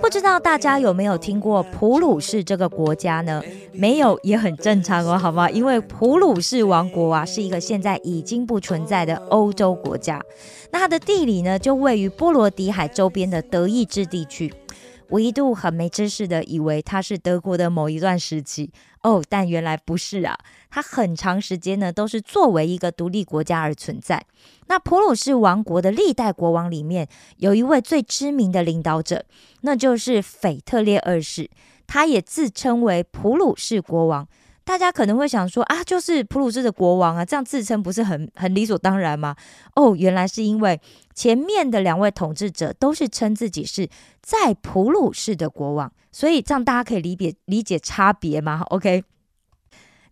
不知道大家有没有听过普鲁士这个国家呢？没有也很正常哦，好吗？因为普鲁士王国啊是一个现在已经不存在的欧洲国家。那它的地理呢就位于波罗的海周边的德意志地区。我一度很没知识的以为它是德国的某一段时期哦，但原来不是啊。它很长时间呢都是作为一个独立国家而存在。那普鲁士王国的历代国王里面，有一位最知名的领导者，那就是腓特烈二世，他也自称为普鲁士国王。大家可能会想说啊，就是普鲁士的国王啊，这样自称不是很很理所当然吗？哦，原来是因为前面的两位统治者都是称自己是在普鲁士的国王，所以这样大家可以理解理解差别吗？OK。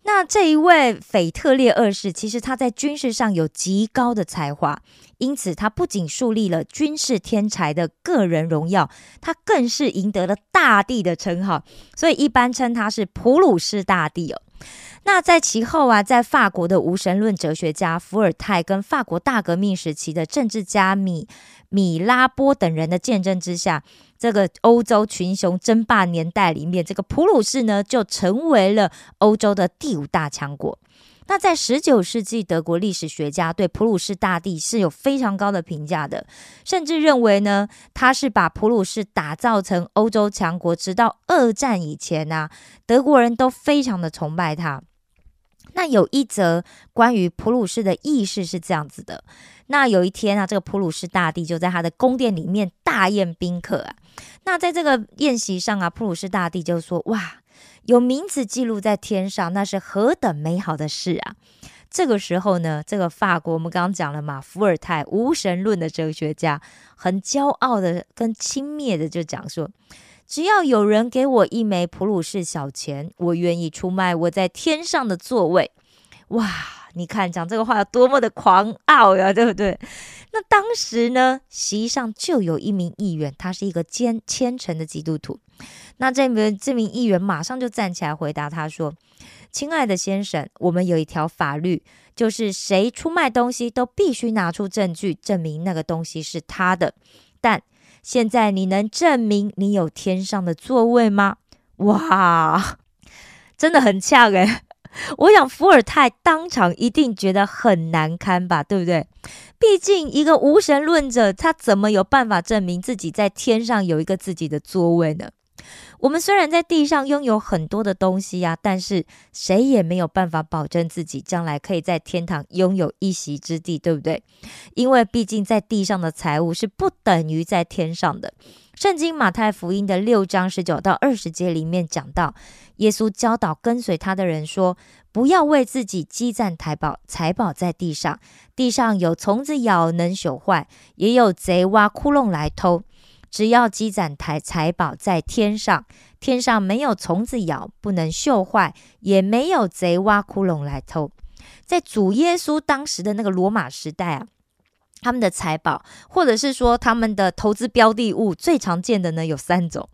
那这一位腓特烈二世，其实他在军事上有极高的才华，因此他不仅树立了军事天才的个人荣耀，他更是赢得了大帝的称号，所以一般称他是普鲁士大帝哦。那在其后啊，在法国的无神论哲学家伏尔泰跟法国大革命时期的政治家米米拉波等人的见证之下，这个欧洲群雄争霸年代里面，这个普鲁士呢就成为了欧洲的第五大强国。那在十九世纪，德国历史学家对普鲁士大帝是有非常高的评价的，甚至认为呢，他是把普鲁士打造成欧洲强国。直到二战以前呢、德国人都非常的崇拜他。那有一则关于普鲁士的轶事是这样子的：那有一天啊，这个普鲁士大帝就在他的宫殿里面大宴宾客啊。那在这个宴席上啊，普鲁士大帝就说：“哇，有名字记录在天上，那是何等美好的事啊！”这个时候呢，这个法国我们刚刚讲了嘛，伏尔泰无神论的哲学家，很骄傲的跟轻蔑的就讲说。只要有人给我一枚普鲁士小钱，我愿意出卖我在天上的座位。哇，你看讲这个话有多么的狂傲呀，对不对？那当时呢，席上就有一名议员，他是一个虔虔诚的基督徒。那这名这名议员马上就站起来回答他说：“亲爱的先生，我们有一条法律，就是谁出卖东西都必须拿出证据证明那个东西是他的。但现在你能证明你有天上的座位吗？哇，真的很呛诶、我想伏尔泰当场一定觉得很难堪吧，对不对？毕竟一个无神论者，他怎么有办法证明自己在天上有一个自己的座位呢？我们虽然在地上拥有很多的东西呀、但是谁也没有办法保证自己将来可以在天堂拥有一席之地，对不对？因为毕竟在地上的财物是不等于在天上的。圣经马太福音的六章十九到二十节里面讲到，耶稣教导跟随他的人说：“不要为自己积攒财宝，财宝在地上，地上有虫子咬，能朽坏；也有贼挖窟窿来偷。只要积攒财财宝在天上，天上没有虫子咬，不能锈坏，也没有贼挖窟窿来偷。”在主耶稣当时的那个罗马时代啊。他们的财宝，或者是说他们的投资标的物，最常见的呢有三种。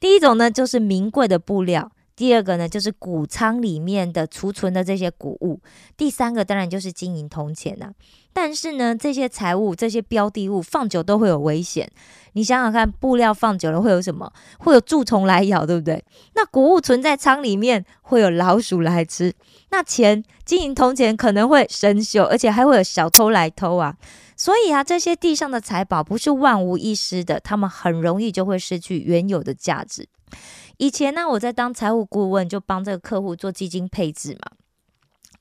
第一种呢就是名贵的布料，第二个呢就是谷仓里面的储存的这些谷物，第三个当然就是金银铜钱呐、但是呢，这些财物、这些标的物放久都会有危险。你想想看，布料放久了会有什么？会有蛀虫来咬，对不对？那谷物存在仓里面，会有老鼠来吃。那钱、金银铜钱可能会生锈，而且还会有小偷来偷啊。所以啊，这些地上的财宝不是万无一失的，他们很容易就会失去原有的价值。以前呢，我在当财务顾问，就帮这个客户做基金配置嘛。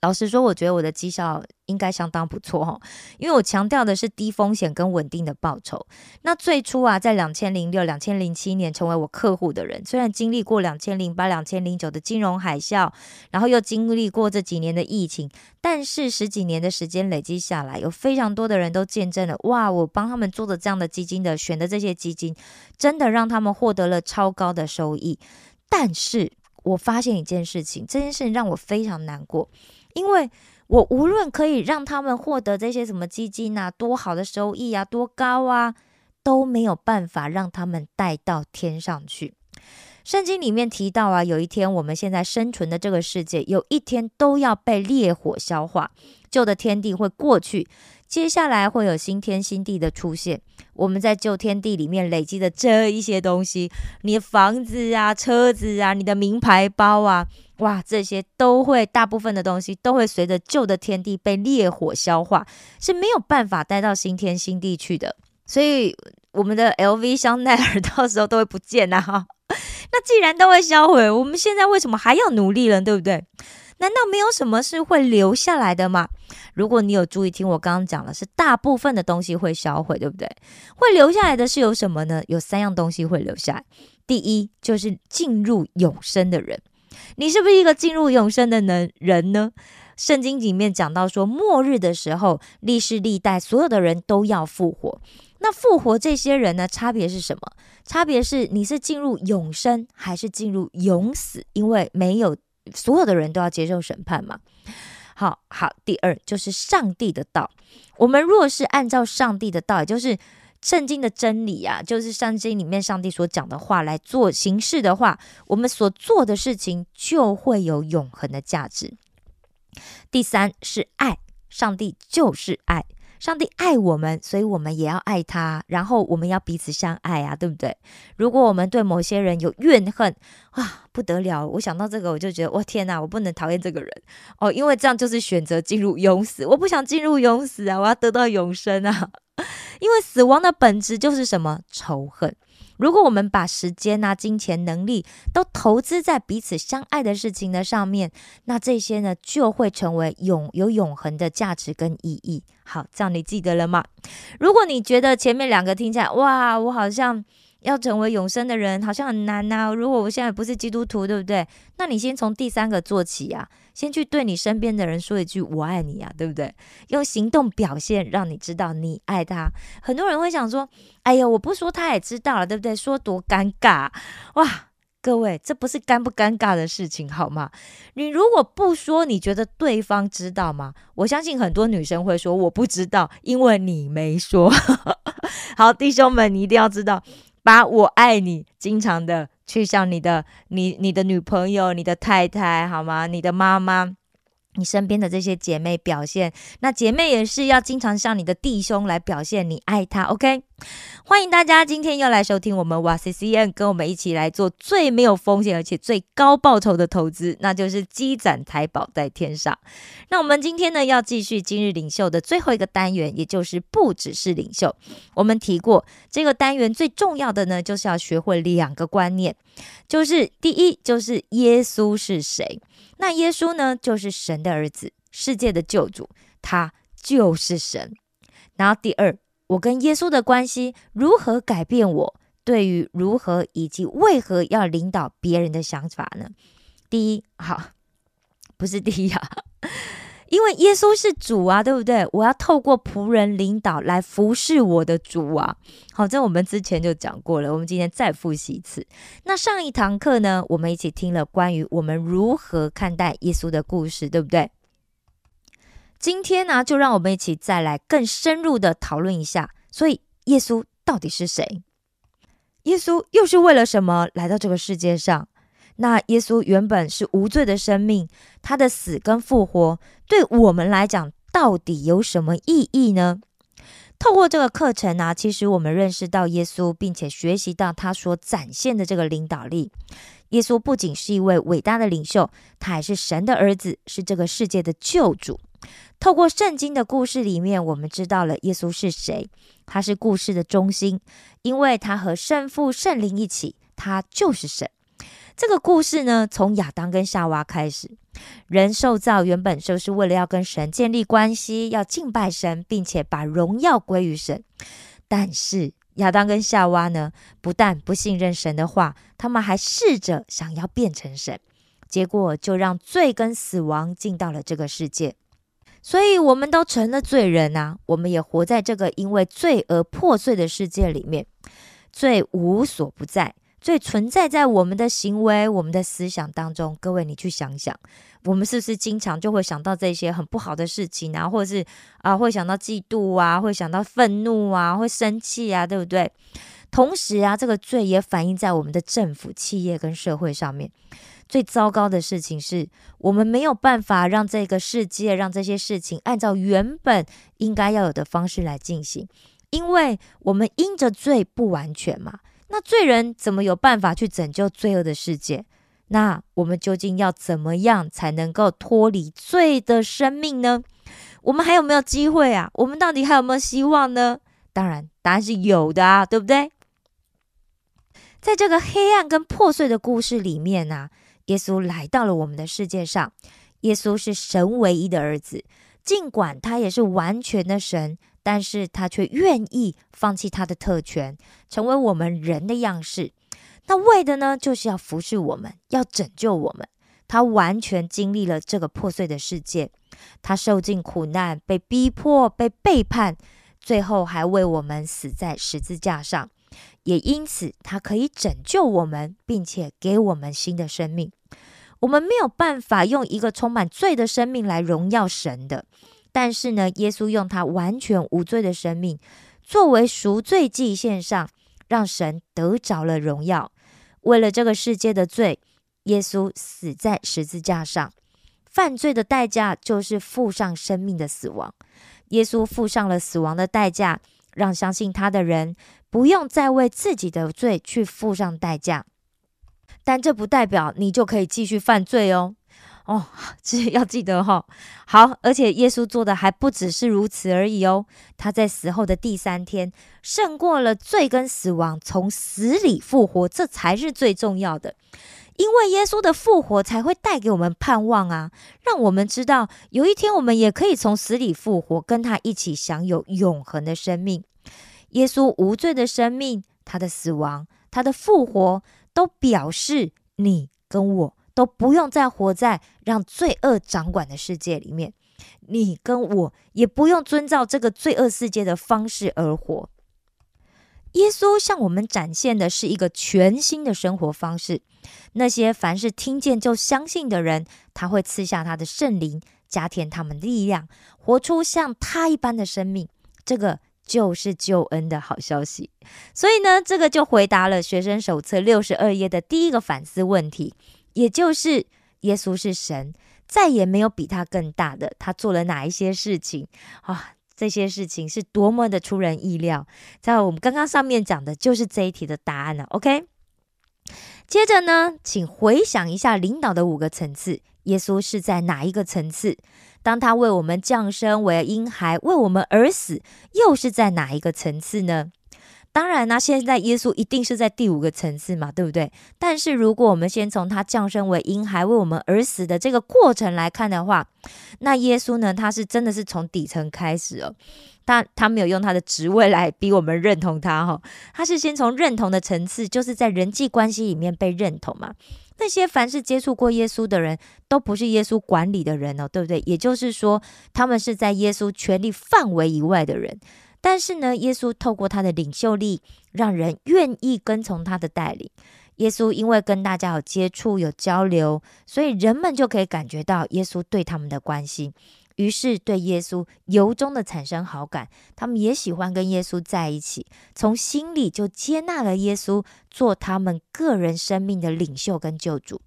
老实说，我觉得我的绩效应该相当不错哈，因为我强调的是低风险跟稳定的报酬。那最初啊，在两千零六、两千零七年成为我客户的人，虽然经历过两千零八、两千零九的金融海啸，然后又经历过这几年的疫情，但是十几年的时间累积下来，有非常多的人都见证了，哇，我帮他们做的这样的基金的选的这些基金，真的让他们获得了超高的收益。但是我发现一件事情，这件事情让我非常难过，因为我无论可以让他们获得这些什么基金啊，多好的收益啊，多高啊，都没有办法让他们带到天上去。圣经里面提到啊，有一天我们现在生存的这个世界，有一天都要被烈火消化，旧的天地会过去，接下来会有新天新地的出现。我们在旧天地里面累积的这一些东西，你的房子啊、车子啊、你的名牌包啊，哇，这些都会大部分的东西都会随着旧的天地被烈火消化，是没有办法带到新天新地去的。所以我们的 LV 香奈儿到时候都会不见呐哈。那既然都会销毁，我们现在为什么还要努力了？对不对？难道没有什么是会留下来的吗？如果你有注意听，我刚刚讲了，是大部分的东西会销毁，对不对？会留下来的是有什么呢？有三样东西会留下来。第一，就是进入永生的人。你是不是一个进入永生的能人呢？圣经里面讲到说，末日的时候，历世历代所有的人都要复活。那复活这些人呢？差别是什么？差别是你是进入永生还是进入永死？因为没有所有的人都要接受审判嘛。好好，第二就是上帝的道。我们若是按照上帝的道，也就是圣经的真理啊，就是圣经里面上帝所讲的话来做行事的话，我们所做的事情就会有永恒的价值。第三是爱，上帝就是爱。上帝爱我们，所以我们也要爱他，然后我们要彼此相爱啊，对不对？如果我们对某些人有怨恨啊，不得了！我想到这个，我就觉得，我天哪，我不能讨厌这个人哦，因为这样就是选择进入永死。我不想进入永死啊，我要得到永生啊！因为死亡的本质就是什么？仇恨。如果我们把时间啊、金钱、能力都投资在彼此相爱的事情的上面，那这些呢就会成为永有永恒的价值跟意义。好，这样你记得了吗？如果你觉得前面两个听起来，哇，我好像。要成为永生的人好像很难呐。如果我现在不是基督徒，对不对？那你先从第三个做起呀，先去对你身边的人说一句“我爱你”啊，对不对？用行动表现，让你知道你爱他。很多人会想说：“哎呀，我不说他也知道了，对不对？”说多尴尬哇！各位，这不是尴不尴尬的事情好吗？你如果不说，你觉得对方知道吗？我相信很多女生会说：“我不知道，因为你没说。”好，弟兄们，你一定要知道。把我爱你，经常的去向你的你、你的女朋友、你的太太，好吗？你的妈妈。你身边的这些姐妹表现，那姐妹也是要经常向你的弟兄来表现你爱他，OK？欢迎大家今天又来收听我们哇 C C N，跟我们一起来做最没有风险而且最高报酬的投资，那就是积攒财宝在天上。那我们今天呢要继续今日领袖的最后一个单元，也就是不只是领袖。我们提过这个单元最重要的呢，就是要学会两个观念，就是第一就是耶稣是谁。那耶稣呢，就是神的儿子，世界的救主，他就是神。然后第二，我跟耶稣的关系如何改变我对于如何以及为何要领导别人的想法呢？第一，好，不是第一啊。因为耶稣是主啊，对不对？我要透过仆人领导来服侍我的主啊。好，这我们之前就讲过了，我们今天再复习一次。那上一堂课呢，我们一起听了关于我们如何看待耶稣的故事，对不对？今天呢，就让我们一起再来更深入的讨论一下。所以，耶稣到底是谁？耶稣又是为了什么来到这个世界上？那耶稣原本是无罪的生命，他的死跟复活对我们来讲到底有什么意义呢？透过这个课程呢，其实我们认识到耶稣，并且学习到他所展现的这个领导力。耶稣不仅是一位伟大的领袖，他还是神的儿子，是这个世界的救主。透过圣经的故事里面，我们知道了耶稣是谁，他是故事的中心，因为他和圣父、圣灵一起，他就是神。这个故事呢，从亚当跟夏娃开始，人受造原本就是为了要跟神建立关系，要敬拜神，并且把荣耀归于神。但是亚当跟夏娃呢，不但不信任神的话，他们还试着想要变成神，结果就让罪跟死亡进到了这个世界。所以，我们都成了罪人啊！我们也活在这个因为罪而破碎的世界里面，罪无所不在。所以存在在我们的行为、我们的思想当中。各位，你去想想，我们是不是经常就会想到这些很不好的事情啊，或者是啊，会想到嫉妒啊，会想到愤怒啊，会生气啊，对不对？同时啊，这个罪也反映在我们的政府、企业跟社会上面。最糟糕的事情是我们没有办法让这个世界、让这些事情按照原本应该要有的方式来进行，因为我们因着罪不完全嘛。那罪人怎么有办法去拯救罪恶的世界？那我们究竟要怎么样才能够脱离罪的生命呢？我们还有没有机会啊？我们到底还有没有希望呢？当然，答案是有的啊，对不对？在这个黑暗跟破碎的故事里面呢，耶稣来到了我们的世界上。耶稣是神唯一的儿子，尽管他也是完全的神。但是他却愿意放弃他的特权，成为我们人的样式。那为的呢，就是要服侍我们，要拯救我们。他完全经历了这个破碎的世界，他受尽苦难，被逼迫，被背叛，最后还为我们死在十字架上。也因此，他可以拯救我们，并且给我们新的生命。我们没有办法用一个充满罪的生命来荣耀神的。但是呢，耶稣用他完全无罪的生命作为赎罪祭献上，让神得着了荣耀。为了这个世界的罪，耶稣死在十字架上。犯罪的代价就是付上生命的死亡。耶稣付上了死亡的代价，让相信他的人不用再为自己的罪去付上代价。但这不代表你就可以继续犯罪哦。哦，这要记得哈。好，而且耶稣做的还不只是如此而已哦。他在死后的第三天，胜过了罪跟死亡，从死里复活，这才是最重要的。因为耶稣的复活，才会带给我们盼望啊，让我们知道有一天我们也可以从死里复活，跟他一起享有永恒的生命。耶稣无罪的生命，他的死亡，他的复活，都表示你跟我。都不用再活在让罪恶掌管的世界里面，你跟我也不用遵照这个罪恶世界的方式而活。耶稣向我们展现的是一个全新的生活方式。那些凡是听见就相信的人，他会赐下他的圣灵，加添他们力量，活出像他一般的生命。这个就是救恩的好消息。所以呢，这个就回答了学生手册六十二页的第一个反思问题。也就是耶稣是神，再也没有比他更大的。他做了哪一些事情啊？这些事情是多么的出人意料。在我们刚刚上面讲的就是这一题的答案了。OK，接着呢，请回想一下领导的五个层次，耶稣是在哪一个层次？当他为我们降生为婴孩，为我们而死，又是在哪一个层次呢？当然呢，现在耶稣一定是在第五个层次嘛，对不对？但是如果我们先从他降生为婴孩为我们而死的这个过程来看的话，那耶稣呢，他是真的是从底层开始哦，他他没有用他的职位来逼我们认同他哈，他是先从认同的层次，就是在人际关系里面被认同嘛。那些凡是接触过耶稣的人都不是耶稣管理的人哦，对不对？也就是说，他们是在耶稣权力范围以外的人。但是呢，耶稣透过他的领袖力，让人愿意跟从他的带领。耶稣因为跟大家有接触、有交流，所以人们就可以感觉到耶稣对他们的关心，于是对耶稣由衷的产生好感。他们也喜欢跟耶稣在一起，从心里就接纳了耶稣，做他们个人生命的领袖跟救主。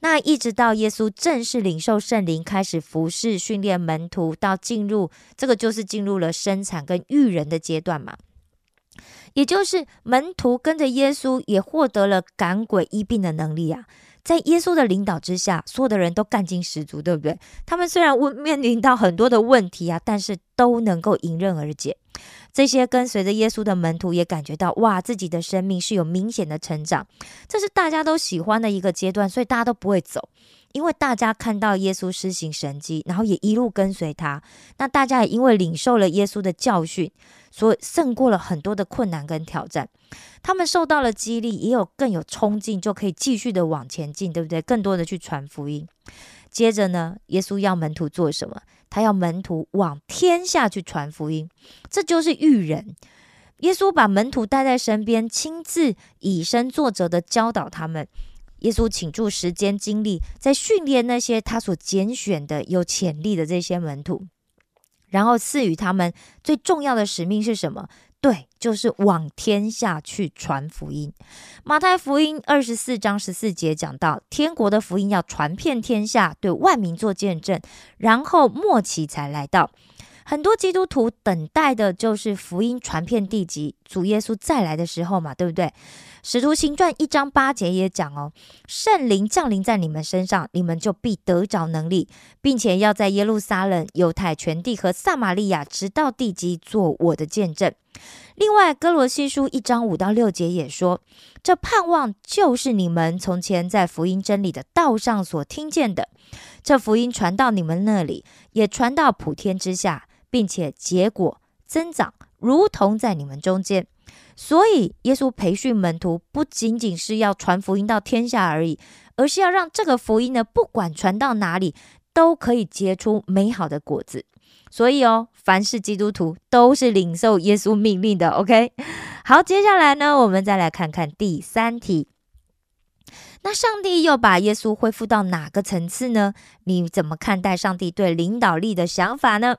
那一直到耶稣正式领受圣灵，开始服侍、训练门徒，到进入这个就是进入了生产跟育人的阶段嘛，也就是门徒跟着耶稣，也获得了赶鬼医病的能力啊。在耶稣的领导之下，所有的人都干劲十足，对不对？他们虽然问面临到很多的问题啊，但是都能够迎刃而解。这些跟随着耶稣的门徒也感觉到，哇，自己的生命是有明显的成长，这是大家都喜欢的一个阶段，所以大家都不会走，因为大家看到耶稣施行神迹，然后也一路跟随他。那大家也因为领受了耶稣的教训，所以胜过了很多的困难跟挑战。他们受到了激励，也有更有冲劲，就可以继续的往前进，对不对？更多的去传福音。接着呢，耶稣要门徒做什么？他要门徒往天下去传福音，这就是育人。耶稣把门徒带在身边，亲自以身作则的教导他们。耶稣倾注时间精力在训练那些他所拣选的有潜力的这些门徒，然后赐予他们最重要的使命是什么？对，就是往天下去传福音。马太福音二十四章十四节讲到，天国的福音要传遍天下，对万民做见证，然后末期才来到。很多基督徒等待的就是福音传遍地极，主耶稣再来的时候嘛，对不对？使徒行传一章八节也讲哦，圣灵降临在你们身上，你们就必得着能力，并且要在耶路撒冷、犹太全地和撒玛利亚，直到地极，做我的见证。另外，哥罗西书一章五到六节也说，这盼望就是你们从前在福音真理的道上所听见的，这福音传到你们那里，也传到普天之下。并且结果增长，如同在你们中间。所以，耶稣培训门徒，不仅仅是要传福音到天下而已，而是要让这个福音呢，不管传到哪里，都可以结出美好的果子。所以哦，凡是基督徒都是领受耶稣命令的。OK，好，接下来呢，我们再来看看第三题。那上帝又把耶稣恢复到哪个层次呢？你怎么看待上帝对领导力的想法呢？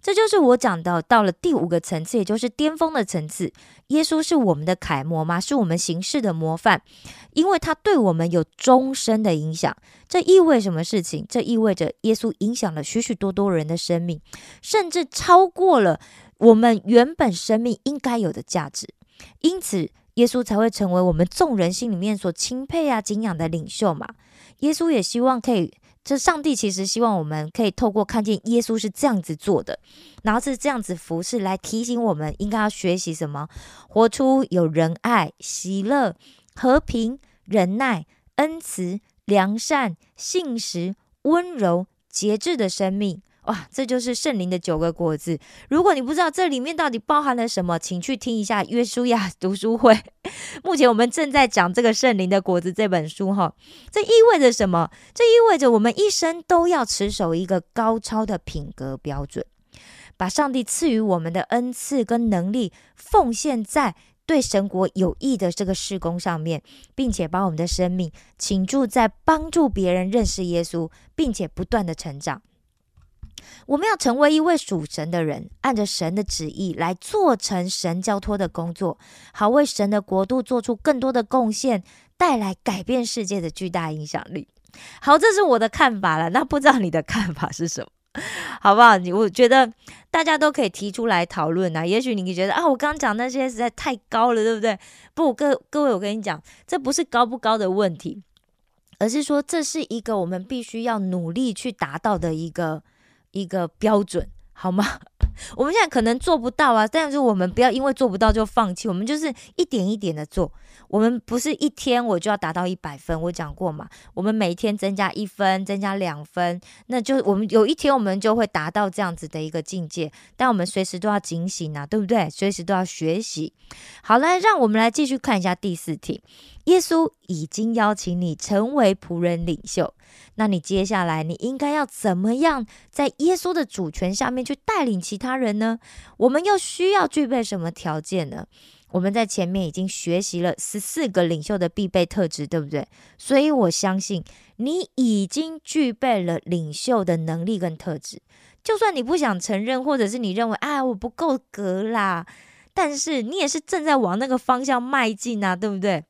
这就是我讲的，到了第五个层次，也就是巅峰的层次。耶稣是我们的楷模吗？是我们行事的模范，因为他对我们有终身的影响。这意味什么事情？这意味着耶稣影响了许许多多人的生命，甚至超过了我们原本生命应该有的价值。因此，耶稣才会成为我们众人心里面所钦佩啊、敬仰的领袖嘛。耶稣也希望可以。这上帝其实希望我们可以透过看见耶稣是这样子做的，然后是这样子服侍，来提醒我们应该要学习什么，活出有仁爱、喜乐、和平、忍耐、恩慈、良善、信实、温柔、节制的生命。哇，这就是圣灵的九个果子。如果你不知道这里面到底包含了什么，请去听一下约书亚 读书会。目前我们正在讲这个圣灵的果子这本书哈。这意味着什么？这意味着我们一生都要持守一个高超的品格标准，把上帝赐予我们的恩赐跟能力奉献在对神国有益的这个事工上面，并且把我们的生命倾注在帮助别人认识耶稣，并且不断的成长。我们要成为一位属神的人，按着神的旨意来做成神交托的工作，好为神的国度做出更多的贡献，带来改变世界的巨大影响力。好，这是我的看法了。那不知道你的看法是什么？好不好？你我觉得大家都可以提出来讨论啊。也许你觉得啊，我刚刚讲那些实在太高了，对不对？不，各各位，我跟你讲，这不是高不高的问题，而是说这是一个我们必须要努力去达到的一个。一个标准好吗？我们现在可能做不到啊，但是我们不要因为做不到就放弃，我们就是一点一点的做。我们不是一天我就要达到一百分，我讲过嘛，我们每天增加一分，增加两分，那就我们有一天我们就会达到这样子的一个境界。但我们随时都要警醒啊，对不对？随时都要学习。好了，让我们来继续看一下第四题。耶稣已经邀请你成为仆人领袖。那你接下来你应该要怎么样在耶稣的主权下面去带领其他人呢？我们又需要具备什么条件呢？我们在前面已经学习了十四个领袖的必备特质，对不对？所以我相信你已经具备了领袖的能力跟特质。就算你不想承认，或者是你认为啊我不够格啦，但是你也是正在往那个方向迈进啊，对不对？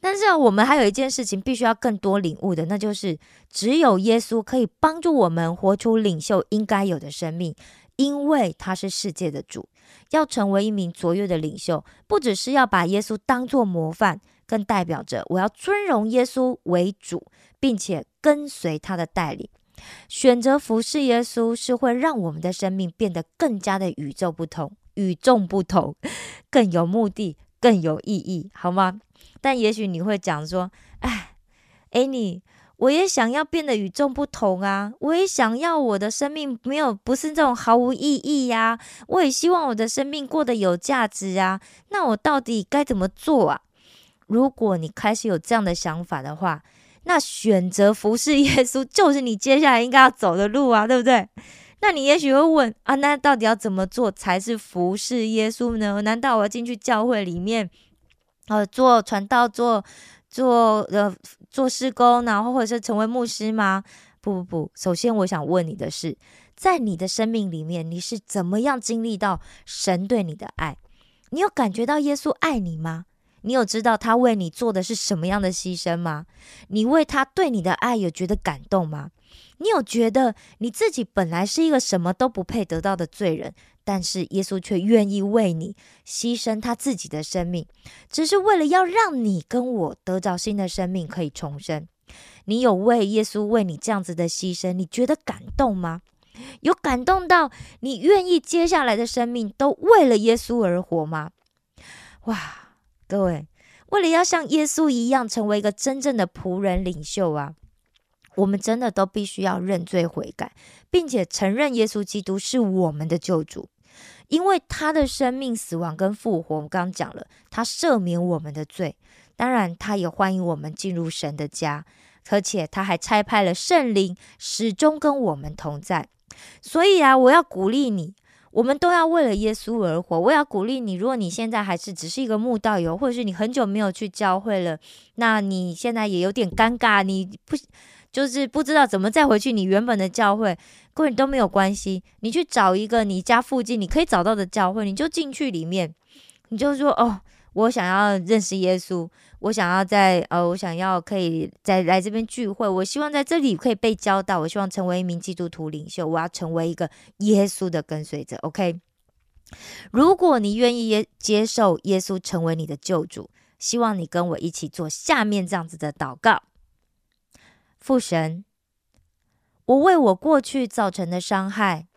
但是我们还有一件事情必须要更多领悟的，那就是只有耶稣可以帮助我们活出领袖应该有的生命，因为他是世界的主。要成为一名卓越的领袖，不只是要把耶稣当作模范，更代表着我要尊荣耶稣为主，并且跟随他的带领。选择服侍耶稣，是会让我们的生命变得更加的与众不同、与众不同，更有目的、更有意义，好吗？但也许你会讲说：“哎，哎，你我也想要变得与众不同啊！我也想要我的生命没有不是这种毫无意义呀！我也希望我的生命过得有价值啊！那我到底该怎么做啊？如果你开始有这样的想法的话，那选择服侍耶稣就是你接下来应该要走的路啊，对不对？那你也许会问啊，那到底要怎么做才是服侍耶稣呢？难道我要进去教会里面，呃，做传道、做做呃做施工，然后或者是成为牧师吗？不不不，首先我想问你的是，在你的生命里面，你是怎么样经历到神对你的爱？你有感觉到耶稣爱你吗？你有知道他为你做的是什么样的牺牲吗？你为他对你的爱有觉得感动吗？你有觉得你自己本来是一个什么都不配得到的罪人，但是耶稣却愿意为你牺牲他自己的生命，只是为了要让你跟我得着新的生命，可以重生。你有为耶稣为你这样子的牺牲，你觉得感动吗？有感动到你愿意接下来的生命都为了耶稣而活吗？哇，各位，为了要像耶稣一样成为一个真正的仆人领袖啊，我们真的都必须要认罪悔改，并且承认耶稣基督是我们的救主，因为他的生命、死亡跟复活，我们刚刚讲了，他赦免我们的罪，当然他也欢迎我们进入神的家，而且他还差派了圣灵，始终跟我们同在。所以啊，我要鼓励你，我们都要为了耶稣而活。我要鼓励你，如果你现在还是只是一个慕道友，或者是你很久没有去教会了，那你现在也有点尴尬，你不就是不知道怎么再回去你原本的教会，各位都没有关系，你去找一个你家附近你可以找到的教会，你就进去里面，你就说哦。我想要认识耶稣，我想要在呃，我想要可以在来这边聚会，我希望在这里可以被教导，我希望成为一名基督徒领袖，我要成为一个耶稣的跟随者。OK，如果你愿意接接受耶稣成为你的救主，希望你跟我一起做下面这样子的祷告：父神，我为我过去造成的伤害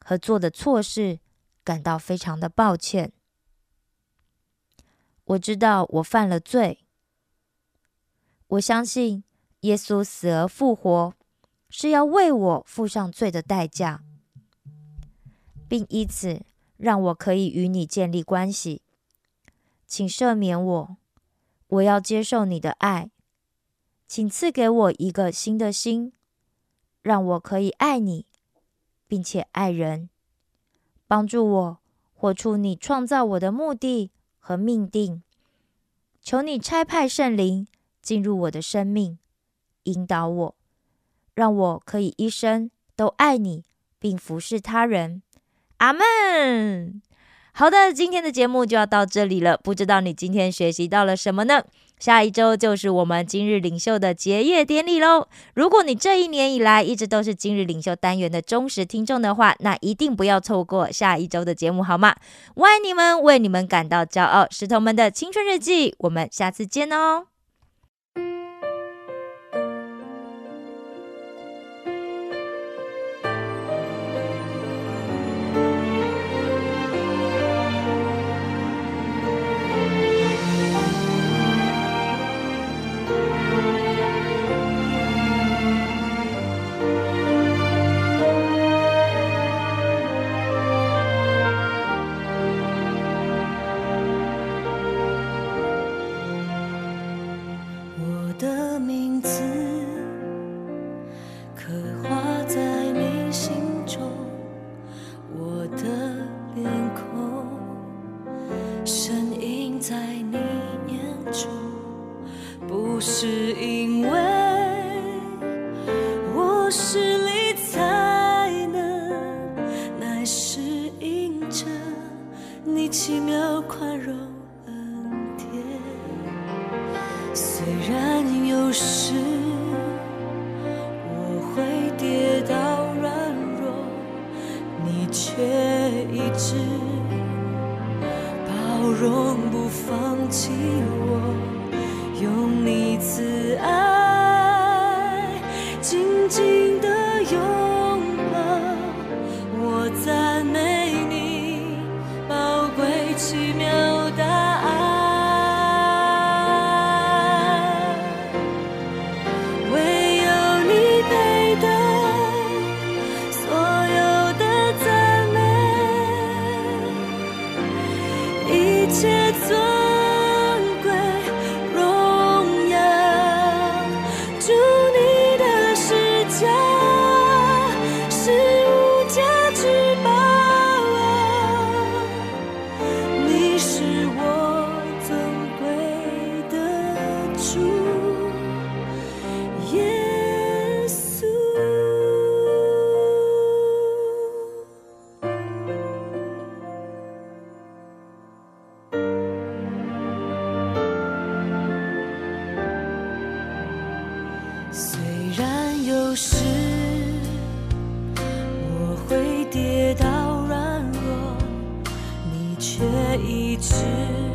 和做的错事感到非常的抱歉。我知道我犯了罪，我相信耶稣死而复活是要为我付上罪的代价，并以此让我可以与你建立关系。请赦免我，我要接受你的爱，请赐给我一个新的心，让我可以爱你，并且爱人，帮助我活出你创造我的目的。和命定，求你差派圣灵进入我的生命，引导我，让我可以一生都爱你，并服侍他人。阿门。好的，今天的节目就要到这里了。不知道你今天学习到了什么呢？下一周就是我们今日领袖的结业典礼喽。如果你这一年以来一直都是今日领袖单元的忠实听众的话，那一定不要错过下一周的节目，好吗？我爱你们，为你们感到骄傲，石头们的青春日记，我们下次见哦。刻画一直